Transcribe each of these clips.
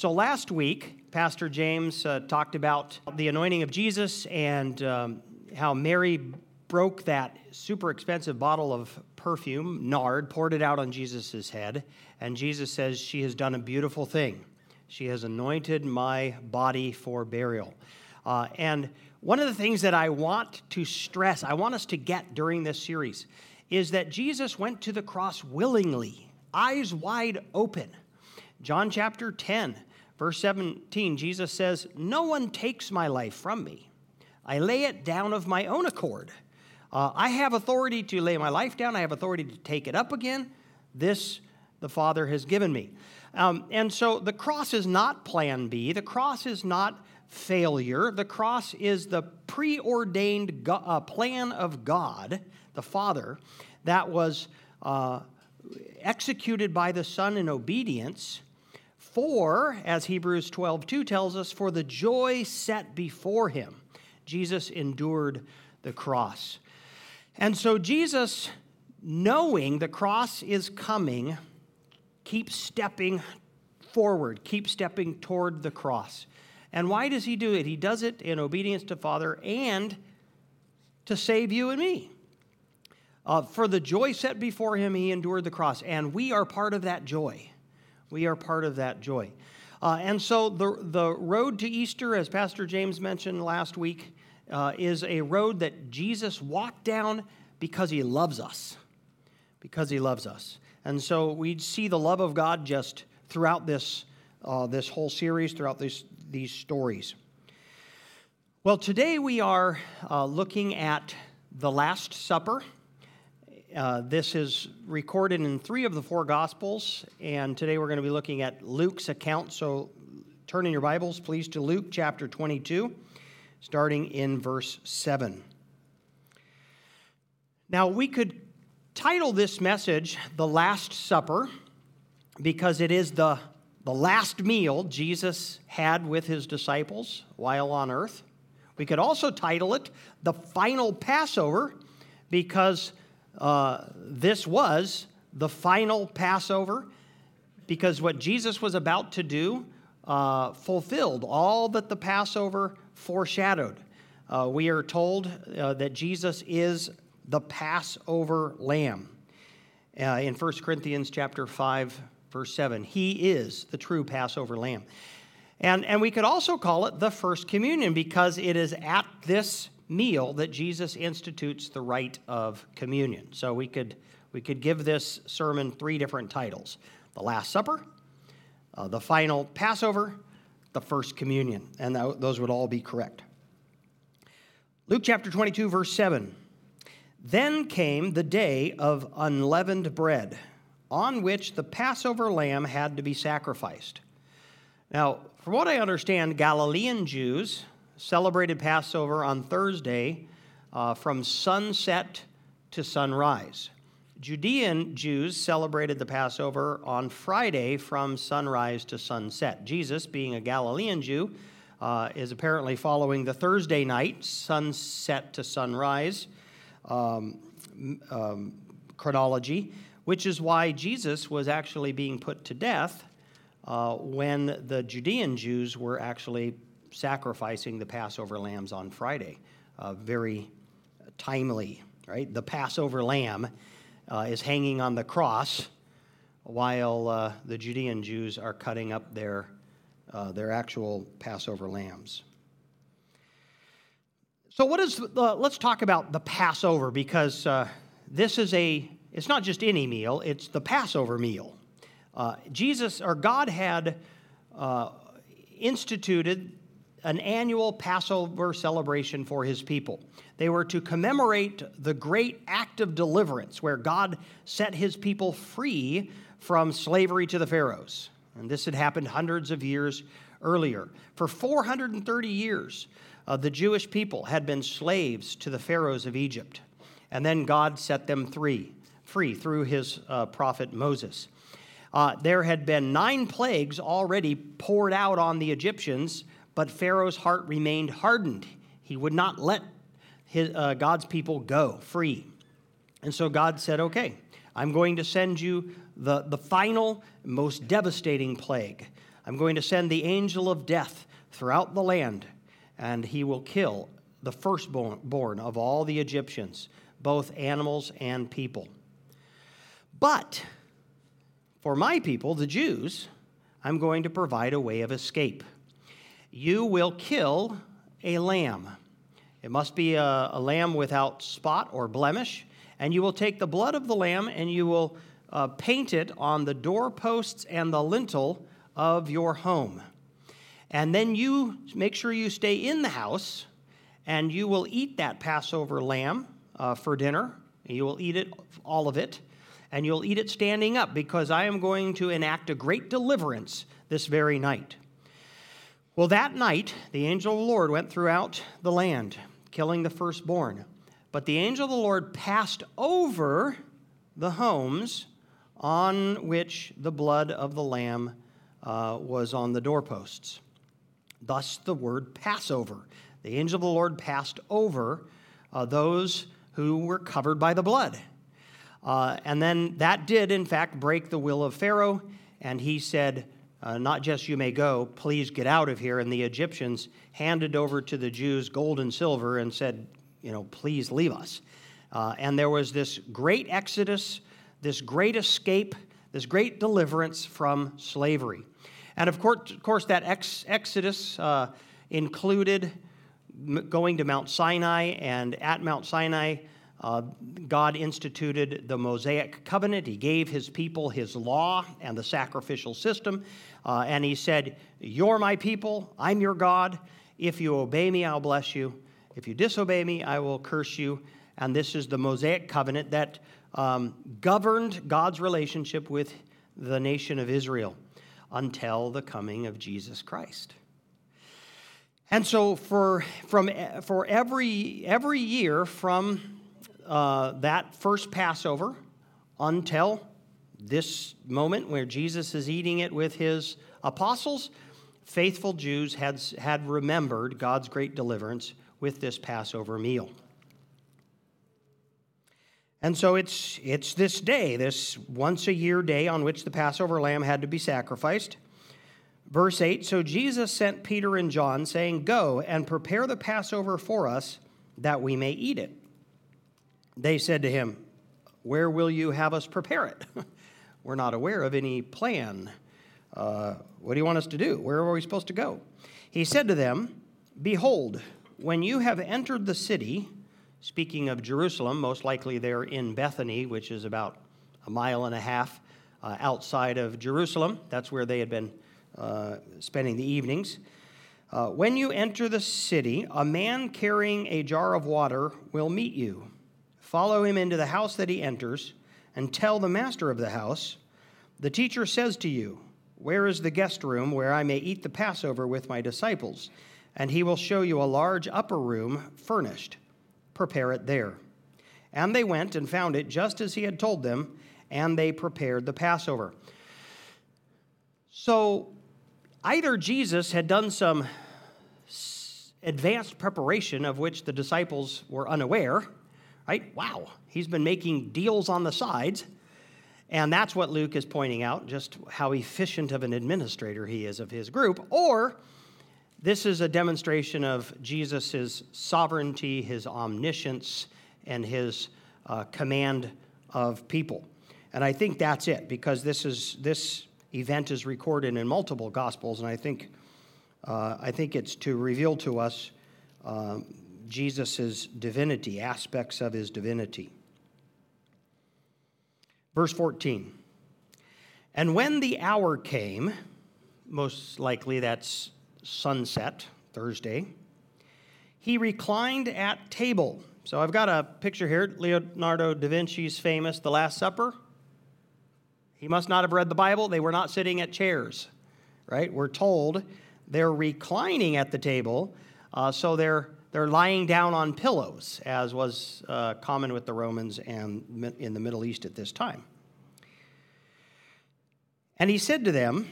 So last week, Pastor James uh, talked about the anointing of Jesus and um, how Mary broke that super expensive bottle of perfume, nard, poured it out on Jesus' head, and Jesus says, She has done a beautiful thing. She has anointed my body for burial. Uh, and one of the things that I want to stress, I want us to get during this series, is that Jesus went to the cross willingly, eyes wide open. John chapter 10, verse 17, Jesus says, No one takes my life from me. I lay it down of my own accord. Uh, I have authority to lay my life down, I have authority to take it up again. This the Father has given me. Um, and so the cross is not plan B, the cross is not failure. The cross is the preordained go- uh, plan of God, the Father, that was uh, executed by the Son in obedience. For, as Hebrews 12 2 tells us, for the joy set before him, Jesus endured the cross. And so Jesus, knowing the cross is coming, keeps stepping forward, keeps stepping toward the cross. And why does he do it? He does it in obedience to Father and to save you and me. Uh, for the joy set before him, he endured the cross. And we are part of that joy. We are part of that joy. Uh, and so the, the road to Easter, as Pastor James mentioned last week, uh, is a road that Jesus walked down because he loves us. Because he loves us. And so we see the love of God just throughout this, uh, this whole series, throughout this, these stories. Well, today we are uh, looking at the Last Supper. Uh, this is recorded in three of the four Gospels, and today we're going to be looking at Luke's account. So turn in your Bibles, please, to Luke chapter 22 starting in verse 7. Now, we could title this message The Last Supper because it is the, the last meal Jesus had with his disciples while on earth. We could also title it The Final Passover because uh, this was the final Passover because what Jesus was about to do uh, fulfilled all that the Passover foreshadowed. Uh, we are told uh, that Jesus is the Passover lamb. Uh, in 1 Corinthians chapter 5, verse 7, he is the true Passover lamb. And, and we could also call it the first communion because it is at this meal that Jesus institutes the rite of communion. So we could, we could give this sermon three different titles the Last Supper, uh, the final Passover, the first communion. And those would all be correct. Luke chapter 22, verse 7. Then came the day of unleavened bread, on which the Passover lamb had to be sacrificed. Now, from what I understand, Galilean Jews celebrated Passover on Thursday uh, from sunset to sunrise. Judean Jews celebrated the Passover on Friday from sunrise to sunset. Jesus, being a Galilean Jew, uh, is apparently following the Thursday night, sunset to sunrise um, um, chronology, which is why Jesus was actually being put to death uh, when the Judean Jews were actually sacrificing the Passover lambs on Friday. Uh, very timely, right? The Passover lamb uh, is hanging on the cross while uh, the Judean Jews are cutting up their, uh, their actual Passover lambs. So, what is, uh, let's talk about the Passover because uh, this is a, it's not just any meal, it's the Passover meal. Jesus, or God had instituted an annual Passover celebration for his people. They were to commemorate the great act of deliverance where God set his people free from slavery to the Pharaohs. And this had happened hundreds of years earlier. For 430 years, uh, the Jewish people had been slaves to the Pharaohs of Egypt. And then God set them free, free through his uh, prophet Moses. Uh, there had been nine plagues already poured out on the Egyptians but Pharaoh's heart remained hardened. He would not let his, uh, God's people go free. And so God said, Okay, I'm going to send you the, the final, most devastating plague. I'm going to send the angel of death throughout the land, and he will kill the firstborn of all the Egyptians, both animals and people. But for my people, the Jews, I'm going to provide a way of escape. You will kill a lamb. It must be a, a lamb without spot or blemish. And you will take the blood of the lamb and you will uh, paint it on the doorposts and the lintel of your home. And then you make sure you stay in the house and you will eat that Passover lamb uh, for dinner. You will eat it, all of it, and you'll eat it standing up because I am going to enact a great deliverance this very night. Well, that night, the angel of the Lord went throughout the land, killing the firstborn. But the angel of the Lord passed over the homes on which the blood of the lamb uh, was on the doorposts. Thus, the word Passover. The angel of the Lord passed over uh, those who were covered by the blood. Uh, and then that did, in fact, break the will of Pharaoh, and he said, uh, Not just you may go, please get out of here. And the Egyptians handed over to the Jews gold and silver and said, You know, please leave us. Uh, and there was this great exodus, this great escape, this great deliverance from slavery. And of course, of course that ex- exodus uh, included going to Mount Sinai, and at Mount Sinai, uh, God instituted the Mosaic covenant. He gave his people his law and the sacrificial system. Uh, and he said, You're my people, I'm your God. If you obey me, I'll bless you. If you disobey me, I will curse you. And this is the Mosaic covenant that um, governed God's relationship with the nation of Israel until the coming of Jesus Christ. And so, for, from, for every, every year from uh, that first Passover until this moment where Jesus is eating it with his apostles, faithful Jews had, had remembered God's great deliverance with this Passover meal. And so it's, it's this day, this once a year day on which the Passover lamb had to be sacrificed. Verse 8 So Jesus sent Peter and John, saying, Go and prepare the Passover for us, that we may eat it. They said to him, Where will you have us prepare it? We're not aware of any plan. Uh, what do you want us to do? Where are we supposed to go? He said to them, Behold, when you have entered the city, speaking of Jerusalem, most likely they're in Bethany, which is about a mile and a half uh, outside of Jerusalem. That's where they had been uh, spending the evenings. Uh, when you enter the city, a man carrying a jar of water will meet you. Follow him into the house that he enters, and tell the master of the house, The teacher says to you, Where is the guest room where I may eat the Passover with my disciples? And he will show you a large upper room furnished. Prepare it there. And they went and found it just as he had told them, and they prepared the Passover. So either Jesus had done some advanced preparation of which the disciples were unaware right? Wow, he's been making deals on the sides. And that's what Luke is pointing out, just how efficient of an administrator he is of his group. Or this is a demonstration of Jesus' sovereignty, his omniscience, and his uh, command of people. And I think that's it, because this, is, this event is recorded in multiple gospels, and I think, uh, I think it's to reveal to us um, Jesus' divinity, aspects of his divinity. Verse 14 And when the hour came, most likely that's sunset, Thursday, he reclined at table. So I've got a picture here Leonardo da Vinci's famous The Last Supper. He must not have read the Bible. They were not sitting at chairs, right? We're told they're reclining at the table, uh, so they're they're lying down on pillows, as was uh, common with the Romans and in the Middle East at this time. And he said to them,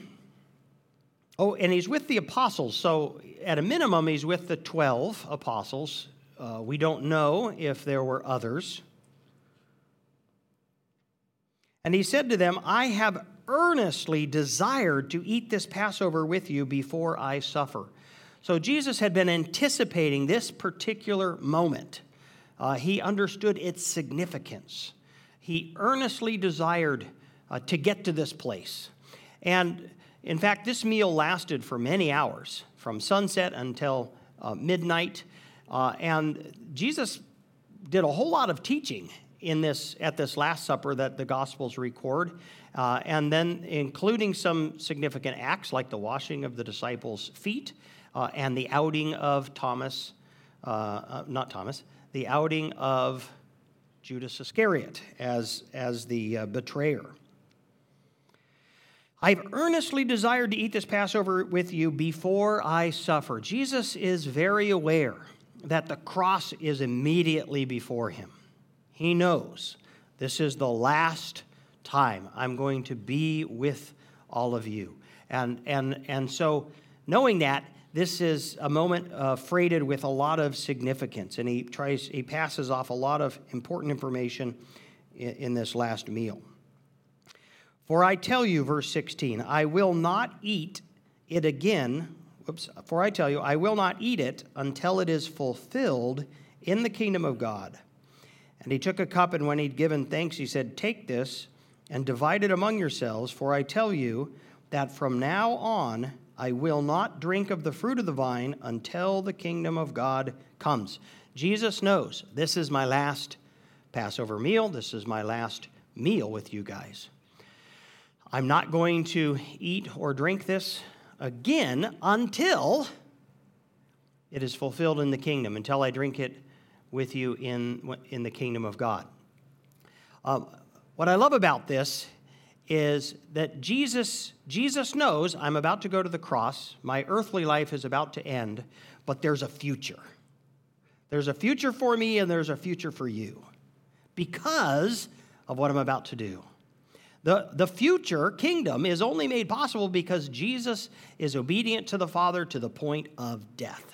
Oh, and he's with the apostles. So, at a minimum, he's with the 12 apostles. Uh, we don't know if there were others. And he said to them, I have earnestly desired to eat this Passover with you before I suffer. So Jesus had been anticipating this particular moment. Uh, he understood its significance. He earnestly desired uh, to get to this place. And in fact, this meal lasted for many hours, from sunset until uh, midnight. Uh, and Jesus did a whole lot of teaching in this at this last supper that the gospels record uh, and then including some significant acts like the washing of the disciples feet uh, and the outing of thomas uh, uh not thomas the outing of judas iscariot as as the uh, betrayer I've earnestly desired to eat this Passover with you before I suffer. Jesus is very aware that the cross is immediately before him. He knows this is the last time I'm going to be with all of you. And, and, and so, knowing that, this is a moment uh, freighted with a lot of significance, and he tries he passes off a lot of important information in, in this last meal. For I tell you, verse 16, I will not eat it again. Whoops, for I tell you, I will not eat it until it is fulfilled in the kingdom of God. And he took a cup, and when he'd given thanks, he said, Take this and divide it among yourselves, for I tell you that from now on I will not drink of the fruit of the vine until the kingdom of God comes. Jesus knows this is my last Passover meal. This is my last meal with you guys. I'm not going to eat or drink this again until it is fulfilled in the kingdom, until I drink it with you in, in the kingdom of God. Uh, what I love about this is that Jesus, Jesus knows I'm about to go to the cross, my earthly life is about to end, but there's a future. There's a future for me and there's a future for you because of what I'm about to do. The, the future kingdom is only made possible because Jesus is obedient to the Father to the point of death.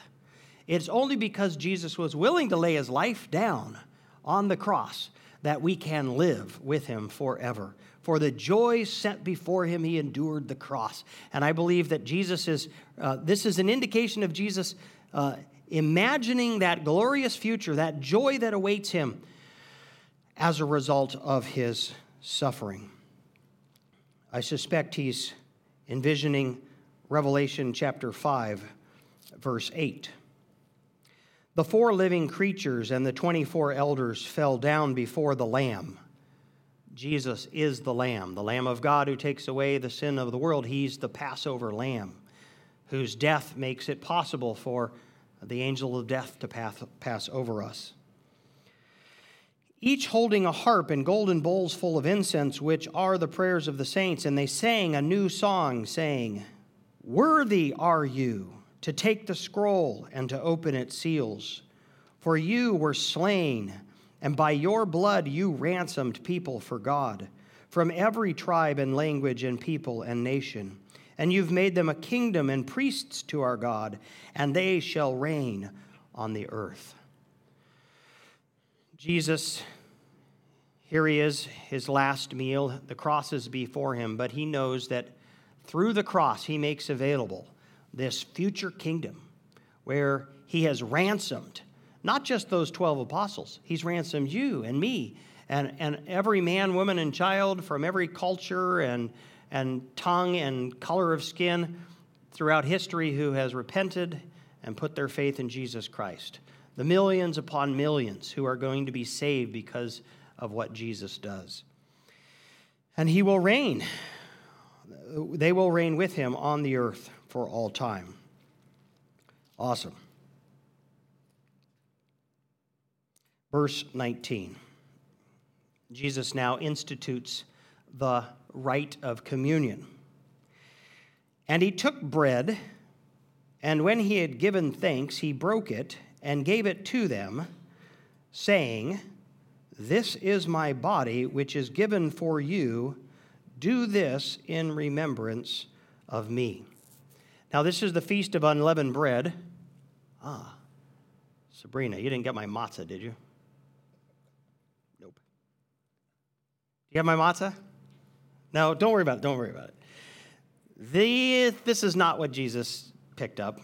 It's only because Jesus was willing to lay his life down on the cross that we can live with him forever. For the joy set before him, he endured the cross. And I believe that Jesus is, uh, this is an indication of Jesus uh, imagining that glorious future, that joy that awaits him as a result of his suffering. I suspect he's envisioning Revelation chapter 5, verse 8. The four living creatures and the 24 elders fell down before the Lamb. Jesus is the Lamb, the Lamb of God who takes away the sin of the world. He's the Passover Lamb, whose death makes it possible for the angel of death to pass over us. Each holding a harp and golden bowls full of incense, which are the prayers of the saints, and they sang a new song, saying, Worthy are you to take the scroll and to open its seals. For you were slain, and by your blood you ransomed people for God from every tribe and language and people and nation. And you've made them a kingdom and priests to our God, and they shall reign on the earth. Jesus, here he is, his last meal. The cross is before him, but he knows that through the cross he makes available this future kingdom where he has ransomed not just those 12 apostles, he's ransomed you and me and, and every man, woman, and child from every culture and, and tongue and color of skin throughout history who has repented and put their faith in Jesus Christ. The millions upon millions who are going to be saved because of what Jesus does. And he will reign. They will reign with him on the earth for all time. Awesome. Verse 19. Jesus now institutes the rite of communion. And he took bread, and when he had given thanks, he broke it and gave it to them, saying, This is my body, which is given for you. Do this in remembrance of me. Now, this is the Feast of Unleavened Bread. Ah, Sabrina, you didn't get my matzah, did you? Nope. Do you have my matzah? No, don't worry about it. Don't worry about it. The, this is not what Jesus picked up.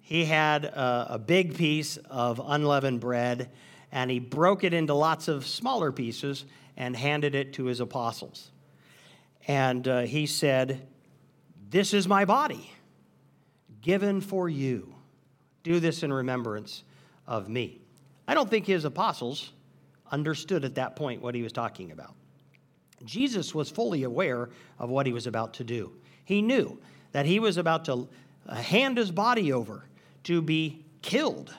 He had a, a big piece of unleavened bread, and he broke it into lots of smaller pieces and handed it to his apostles. And uh, he said, This is my body, given for you. Do this in remembrance of me. I don't think his apostles understood at that point what he was talking about. Jesus was fully aware of what he was about to do. He knew that he was about to hand his body over to be killed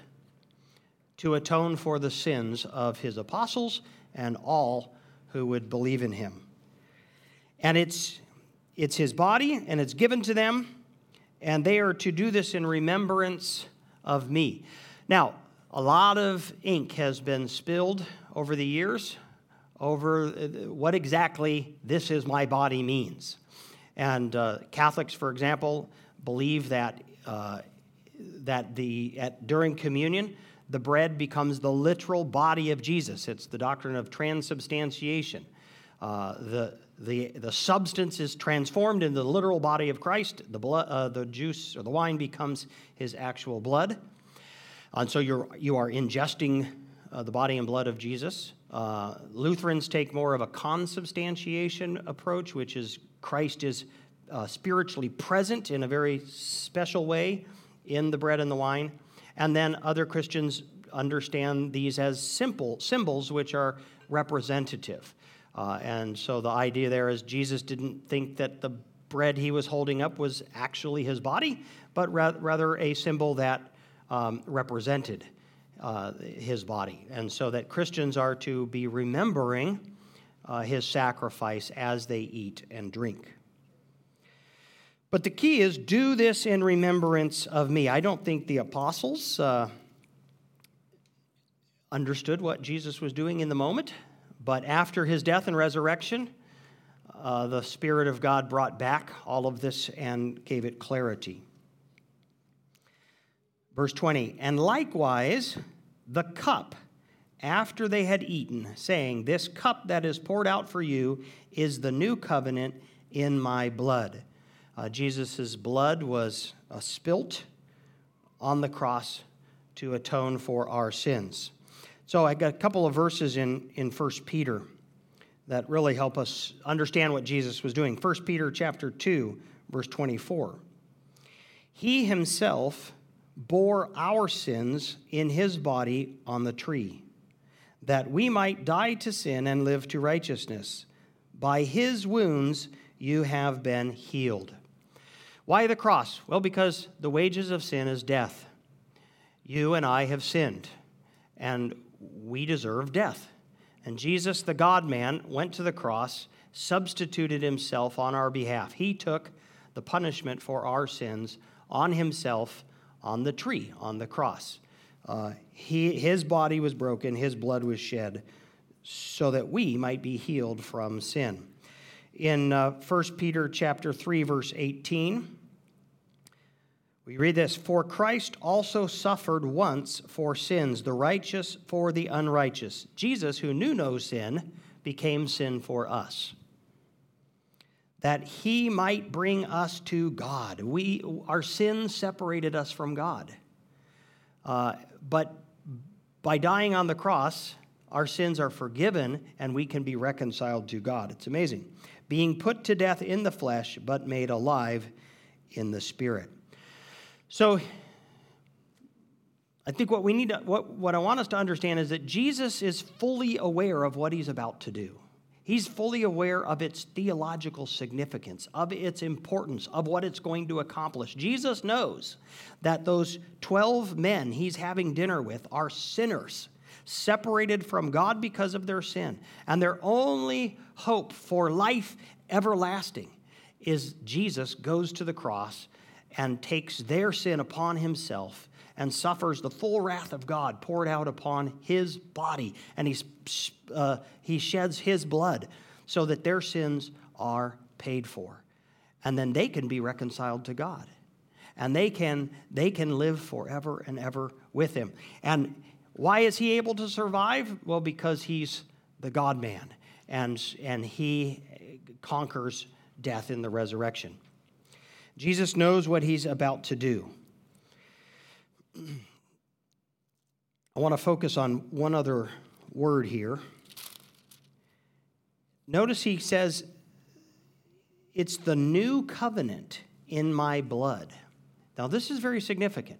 to atone for the sins of his apostles and all who would believe in him. And it's, it's his body, and it's given to them, and they are to do this in remembrance of me. Now, a lot of ink has been spilled over the years over uh, what exactly this is my body means. And uh, Catholics, for example, believe that, uh, that the, at, during communion, the bread becomes the literal body of Jesus. It's the doctrine of transubstantiation. Uh, the, the, the substance is transformed into the literal body of Christ. The, blood, uh, the juice or the wine becomes his actual blood. And so you're, you are ingesting uh, the body and blood of Jesus. Uh, Lutherans take more of a consubstantiation approach, which is Christ is uh, spiritually present in a very special way in the bread and the wine. And then other Christians understand these as simple symbols, which are representative. Uh, and so the idea there is Jesus didn't think that the bread he was holding up was actually his body, but rather a symbol that um, represented uh, his body. And so that Christians are to be remembering uh, his sacrifice as they eat and drink. But the key is do this in remembrance of me. I don't think the apostles uh, understood what Jesus was doing in the moment, but after his death and resurrection, uh, the Spirit of God brought back all of this and gave it clarity. Verse 20, and likewise the cup after they had eaten, saying, This cup that is poured out for you is the new covenant in my blood. Uh, Jesus' blood was uh, spilt on the cross to atone for our sins. So I got a couple of verses in, in 1 Peter that really help us understand what Jesus was doing. 1 Peter chapter 2, verse 24. He himself bore our sins in his body on the tree, that we might die to sin and live to righteousness. By his wounds you have been healed. Why the cross? Well, because the wages of sin is death. You and I have sinned, and we deserve death. And Jesus, the God man, went to the cross, substituted himself on our behalf. He took the punishment for our sins on himself on the tree, on the cross. Uh, he, his body was broken, his blood was shed, so that we might be healed from sin. In uh, 1 Peter chapter 3, verse 18, we read this For Christ also suffered once for sins, the righteous for the unrighteous. Jesus, who knew no sin, became sin for us that he might bring us to God. We, our sins separated us from God. Uh, but by dying on the cross, our sins are forgiven and we can be reconciled to God. It's amazing. Being put to death in the flesh, but made alive in the spirit. So, I think what we need to, what, what I want us to understand is that Jesus is fully aware of what he's about to do. He's fully aware of its theological significance, of its importance, of what it's going to accomplish. Jesus knows that those 12 men he's having dinner with are sinners, separated from God because of their sin. And their only hope for life everlasting is Jesus goes to the cross and takes their sin upon himself and suffers the full wrath of God poured out upon his body. And he's, uh, he sheds his blood so that their sins are paid for. And then they can be reconciled to God. And they can, they can live forever and ever with him. And why is he able to survive? Well, because he's the God man. And, and he conquers death in the resurrection. Jesus knows what he's about to do. I want to focus on one other word here. Notice he says, It's the new covenant in my blood. Now, this is very significant.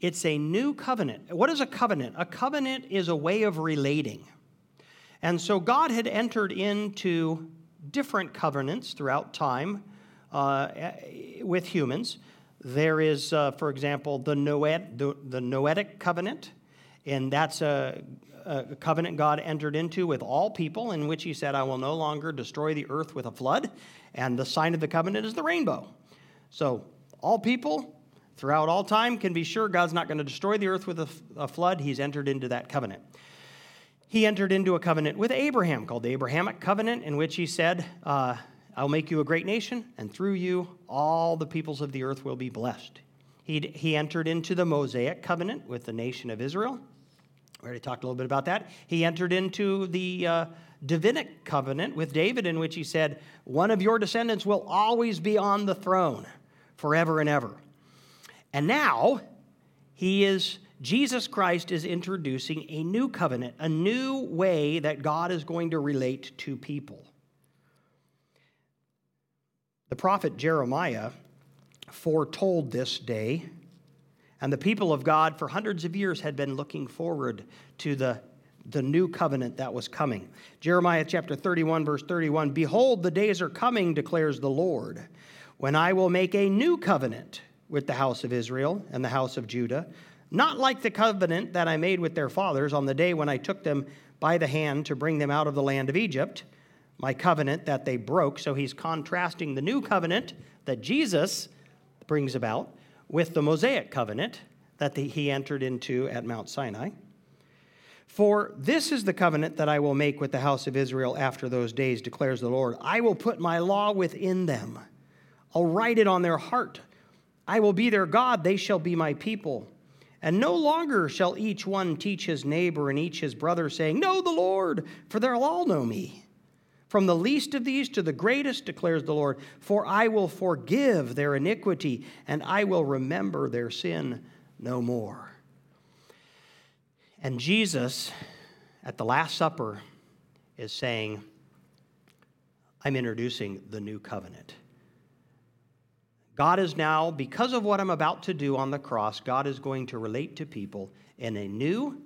It's a new covenant. What is a covenant? A covenant is a way of relating. And so God had entered into different covenants throughout time with humans. There is, uh, for example, the, the, the Noahic covenant, and that's a, a covenant God entered into with all people, in which He said, I will no longer destroy the earth with a flood, and the sign of the covenant is the rainbow. So, all people throughout all time can be sure God's not going to destroy the earth with a, a flood. He's entered into that covenant he entered into a covenant with Abraham called the Abrahamic covenant, in which he said, uh, I'll make you a great nation, and through you all the peoples of the earth will be blessed. He, he entered into the Mosaic covenant with the nation of Israel. We already talked a little bit about that. He entered into the uh, Davidic covenant with David, in which he said, One of your descendants will always be on the throne forever and ever. And now he is Jesus Christ is introducing a new covenant, a new way that God is going to relate to people. The prophet Jeremiah foretold this day, and the people of God for hundreds of years had been looking forward to the, the new covenant that was coming. Jeremiah chapter 31, verse 31 Behold, the days are coming, declares the Lord, when I will make a new covenant with the house of Israel and the house of Judah not like the covenant that I made with their fathers on the day when I took them by the hand to bring them out of the land of Egypt, my covenant that they broke. So he's contrasting the new covenant that Jesus brings about with the Mosaic covenant that he entered into at Mount Sinai. For this is the covenant that I will make with the house of Israel after those days, declares the Lord. I will put my law within them, I'll write it on their heart. I will be their God, they shall be my people. And no longer shall each one teach his neighbor and each his brother, saying, Know the Lord, for they'll all know me. From the least of these to the greatest, declares the Lord, for I will forgive their iniquity and I will remember their sin no more. And Jesus, at the Last Supper, is saying, I'm introducing the new covenant. God is now, because of what I'm about to do on the cross, God is going to relate to people in a new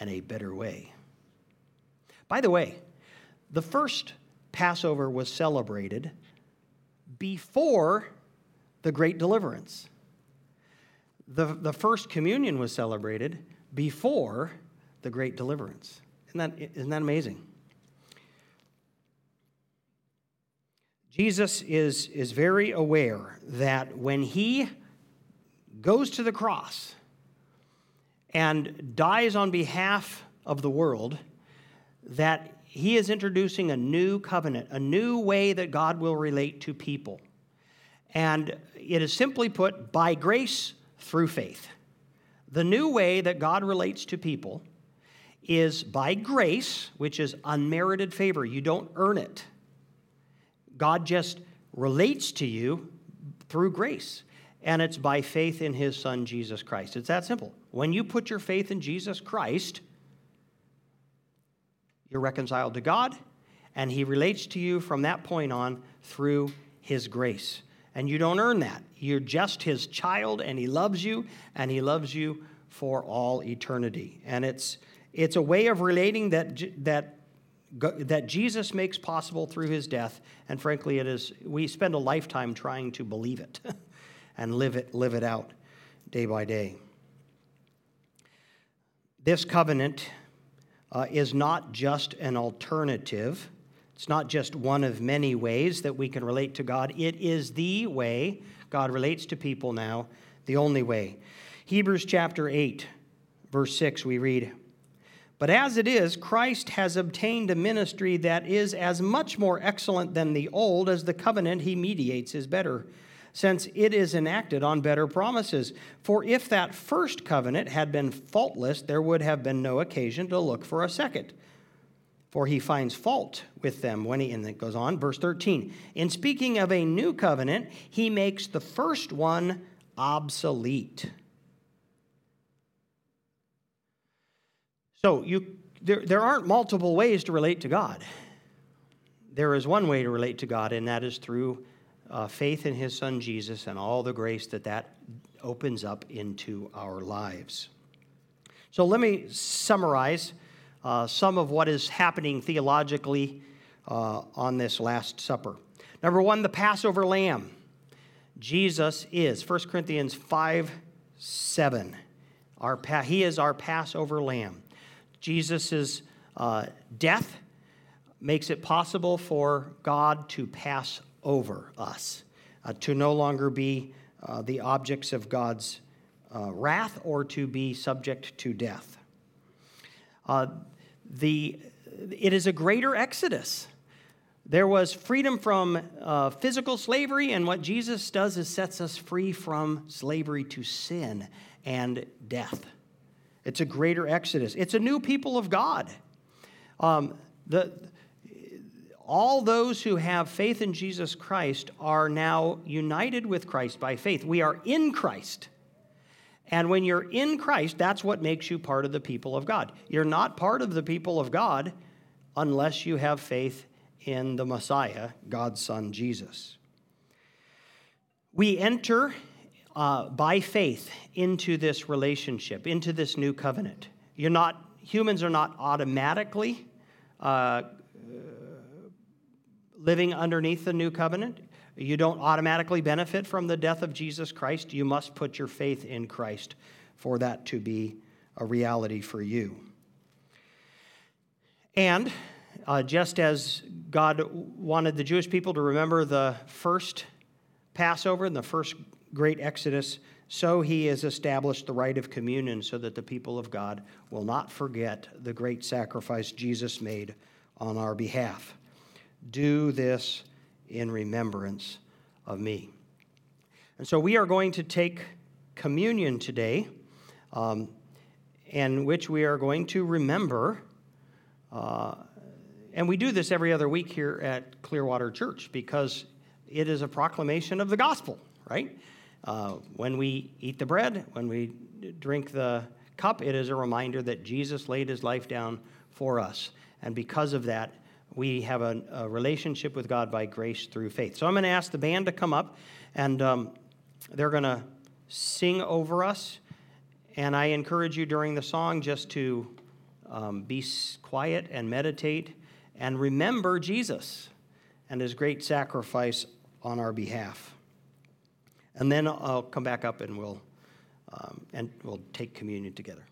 and a better way. By the way, the first Passover was celebrated before the great deliverance. The, the first communion was celebrated before the great deliverance. Isn't that, isn't that amazing? Jesus is, is very aware that when he goes to the cross and dies on behalf of the world, that he is introducing a new covenant, a new way that God will relate to people. And it is simply put by grace through faith. The new way that God relates to people is by grace, which is unmerited favor. You don't earn it. God just relates to you through grace. And it's by faith in his son, Jesus Christ. It's that simple. When you put your faith in Jesus Christ, you're reconciled to God, and he relates to you from that point on through his grace. And you don't earn that. You're just his child, and he loves you, and he loves you for all eternity. And it's, it's a way of relating that, that that Jesus makes possible through his death. And frankly, it is, we spend a lifetime trying to believe it and live it, live it out day by day. This covenant uh, is not just an alternative. It's not just one of many ways that we can relate to God. It is the way God relates to people now, the only way. Hebrews chapter 8, verse 6, we read, but as it is, Christ has obtained a ministry that is as much more excellent than the old as the covenant he mediates is better, since it is enacted on better promises. For if that first covenant had been faultless, there would have been no occasion to look for a second. for he finds fault with them when he, and it goes on, verse 13. In speaking of a new covenant, he makes the first one obsolete. So you, there, there aren't multiple ways to relate to God. There is one way to relate to God, and that is through uh, faith in his son Jesus and all the grace that that opens up into our lives. So let me summarize uh, some of what is happening theologically uh, on this Last Supper. Number one, the Passover lamb. Jesus is, 1 Corinthians 5 7. Our, he is our Passover lamb. Jesus' uh, death makes it possible for God to pass over us, uh, to no longer be uh, the objects of God's uh, wrath or to be subject to death. Uh, the, it is a greater exodus. There was freedom from uh, physical slavery, and what Jesus does is sets us free from slavery to sin and death. It's a greater exodus. It's a new people of God. Um, the, all those who have faith in Jesus Christ are now united with Christ by faith. We are in Christ. And when you're in Christ, that's what makes you part of the people of God. You're not part of the people of God unless you have faith in the Messiah, God's Son, Jesus. We enter uh, by faith into this relationship, into this new covenant. You're not, humans are not automatically uh, living underneath the new covenant. You don't automatically benefit from the death of Jesus Christ. You must put your faith in Christ for that to be a reality for you. And uh, just as God wanted the Jewish people to remember the first Passover and the first great Exodus, so he has established the rite of communion so that the people of God will not forget the great sacrifice Jesus made on our behalf. Do this in remembrance of me. And so we are going to take communion today, um, in which we are going to remember. Uh, and we do this every other week here at Clearwater Church because it is a proclamation of the gospel, right? Uh, when we eat the bread, when we drink the cup, it is a reminder that Jesus laid his life down for us. And because of that, we have a, a, relationship with God by grace through faith. So I'm going to ask the band to come up, and um, they're going to sing over us. And I encourage you during the song just to um, be quiet and meditate and remember Jesus and his great sacrifice on our behalf. And then I'll come back up and we'll, um, and we'll take communion together.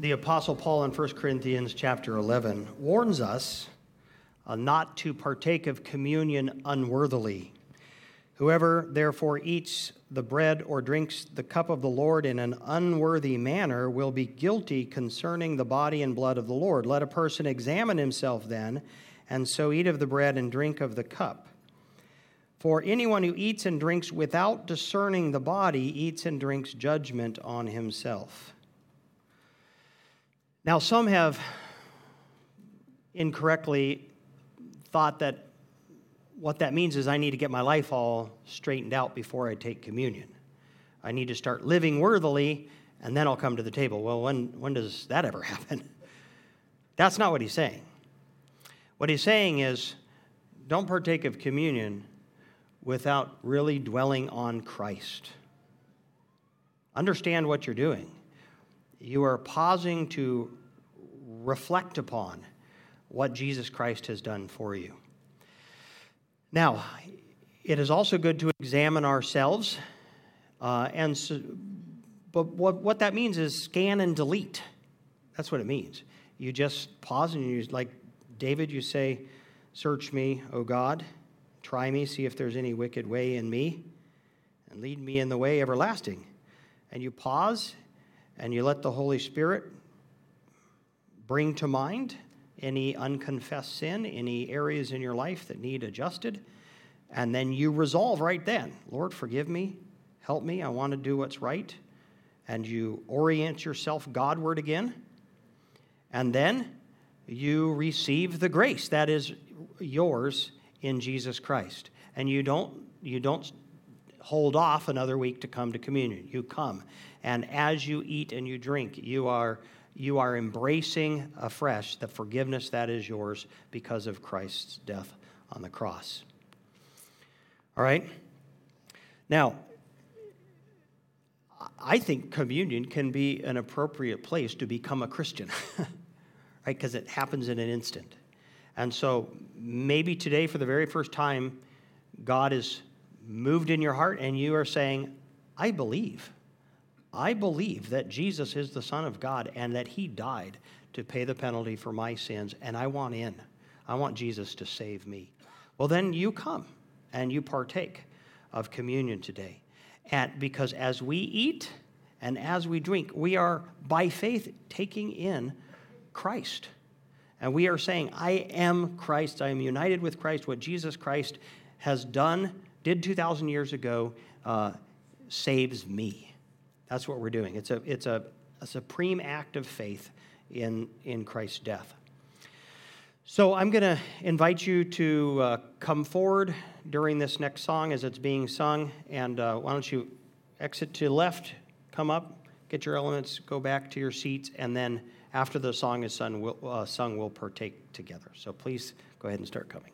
The Apostle Paul in 1 Corinthians chapter 11 warns us uh, not to partake of communion unworthily. Whoever therefore eats the bread or drinks the cup of the Lord in an unworthy manner will be guilty concerning the body and blood of the Lord. Let a person examine himself then, and so eat of the bread and drink of the cup. For anyone who eats and drinks without discerning the body eats and drinks judgment on himself. Now, some have incorrectly thought that what that means is I need to get my life all straightened out before I take communion. I need to start living worthily, and then I'll come to the table. Well, when, when does that ever happen? That's not what he's saying. What he's saying is don't partake of communion without really dwelling on Christ. Understand what you're doing. You are pausing to reflect upon what Jesus Christ has done for you. Now, it is also good to examine ourselves, uh, and so, but what, what that means is scan and delete. That's what it means. You just pause and you like David. You say, "Search me, O God." Try me, see if there's any wicked way in me, and lead me in the way everlasting. And you pause and you let the Holy Spirit bring to mind any unconfessed sin, any areas in your life that need adjusted. And then you resolve right then Lord, forgive me, help me, I want to do what's right. And you orient yourself Godward again. And then you receive the grace that is yours in Jesus Christ. And you don't, you don't hold off another week to come to communion. You come. And as you eat and you drink, you are, you are embracing afresh the forgiveness that is yours because of Christ's death on the cross. All right? Now, I think communion can be an appropriate place to become a Christian, right? Because it happens in an instant. And so maybe today, for the very first time, God is moved in your heart and you are saying, I believe. I believe that Jesus is the Son of God and that He died to pay the penalty for my sins, and I want in. I want Jesus to save me. Well, then you come and you partake of communion today. And because as we eat and as we drink, we are by faith taking in Christ. And we are saying, I am Christ. I am united with Christ. What Jesus Christ has done, did 2,000 years ago, uh, saves me. That's what we're doing. It's a, it's a, a supreme act of faith in, in Christ's death. So I'm going to invite you to uh, come forward during this next song as it's being sung. And uh, why don't you exit to left, come up, get your elements, go back to your seats, and then after the song is sung, we'll, uh, sung, we'll partake together. So please go ahead and start coming.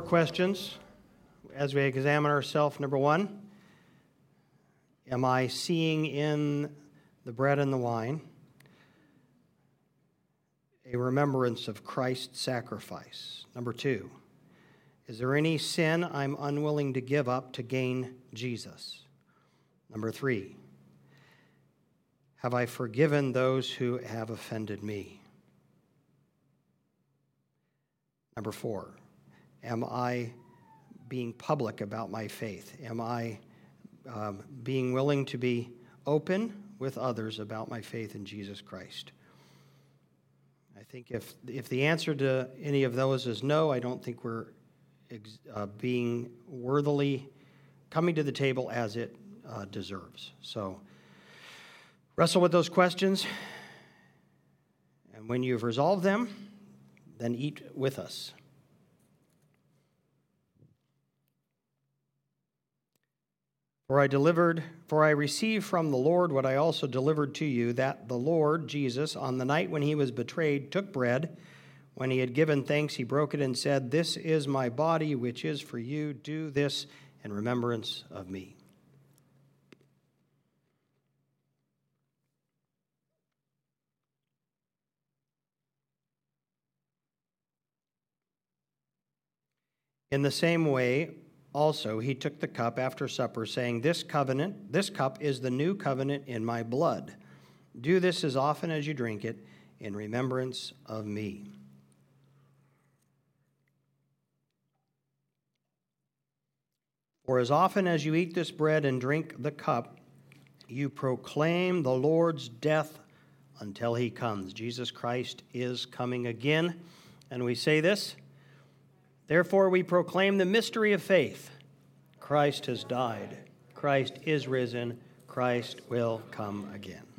Questions as we examine ourselves. Number one, am I seeing in the bread and the wine a remembrance of Christ's sacrifice? Number two, is there any sin I'm unwilling to give up to gain Jesus? Number three, have I forgiven those who have offended me? Number four, Am I being public about my faith? Am I um, being willing to be open with others about my faith in Jesus Christ? I think if, if the answer to any of those is no, I don't think we're ex- uh, being worthily coming to the table as it uh, deserves. So Wrestle with those questions, and when you've resolved them, then eat with us. For I delivered, for I received from the Lord what I also delivered to you, that the Lord Jesus, on the night when he was betrayed, took bread. When he had given thanks, he broke it and said, This is my body, which is for you. Do this in remembrance of me. In the same way, also he took the cup after supper, saying, This covenant, this cup is the new covenant in my blood. Do this as often as you drink it in remembrance of me. For as often as you eat this bread and drink the cup, you proclaim the Lord's death until he comes. Jesus Christ is coming again. And we say this Therefore, we proclaim the mystery of faith. Christ has died, Christ is risen, Christ will come again.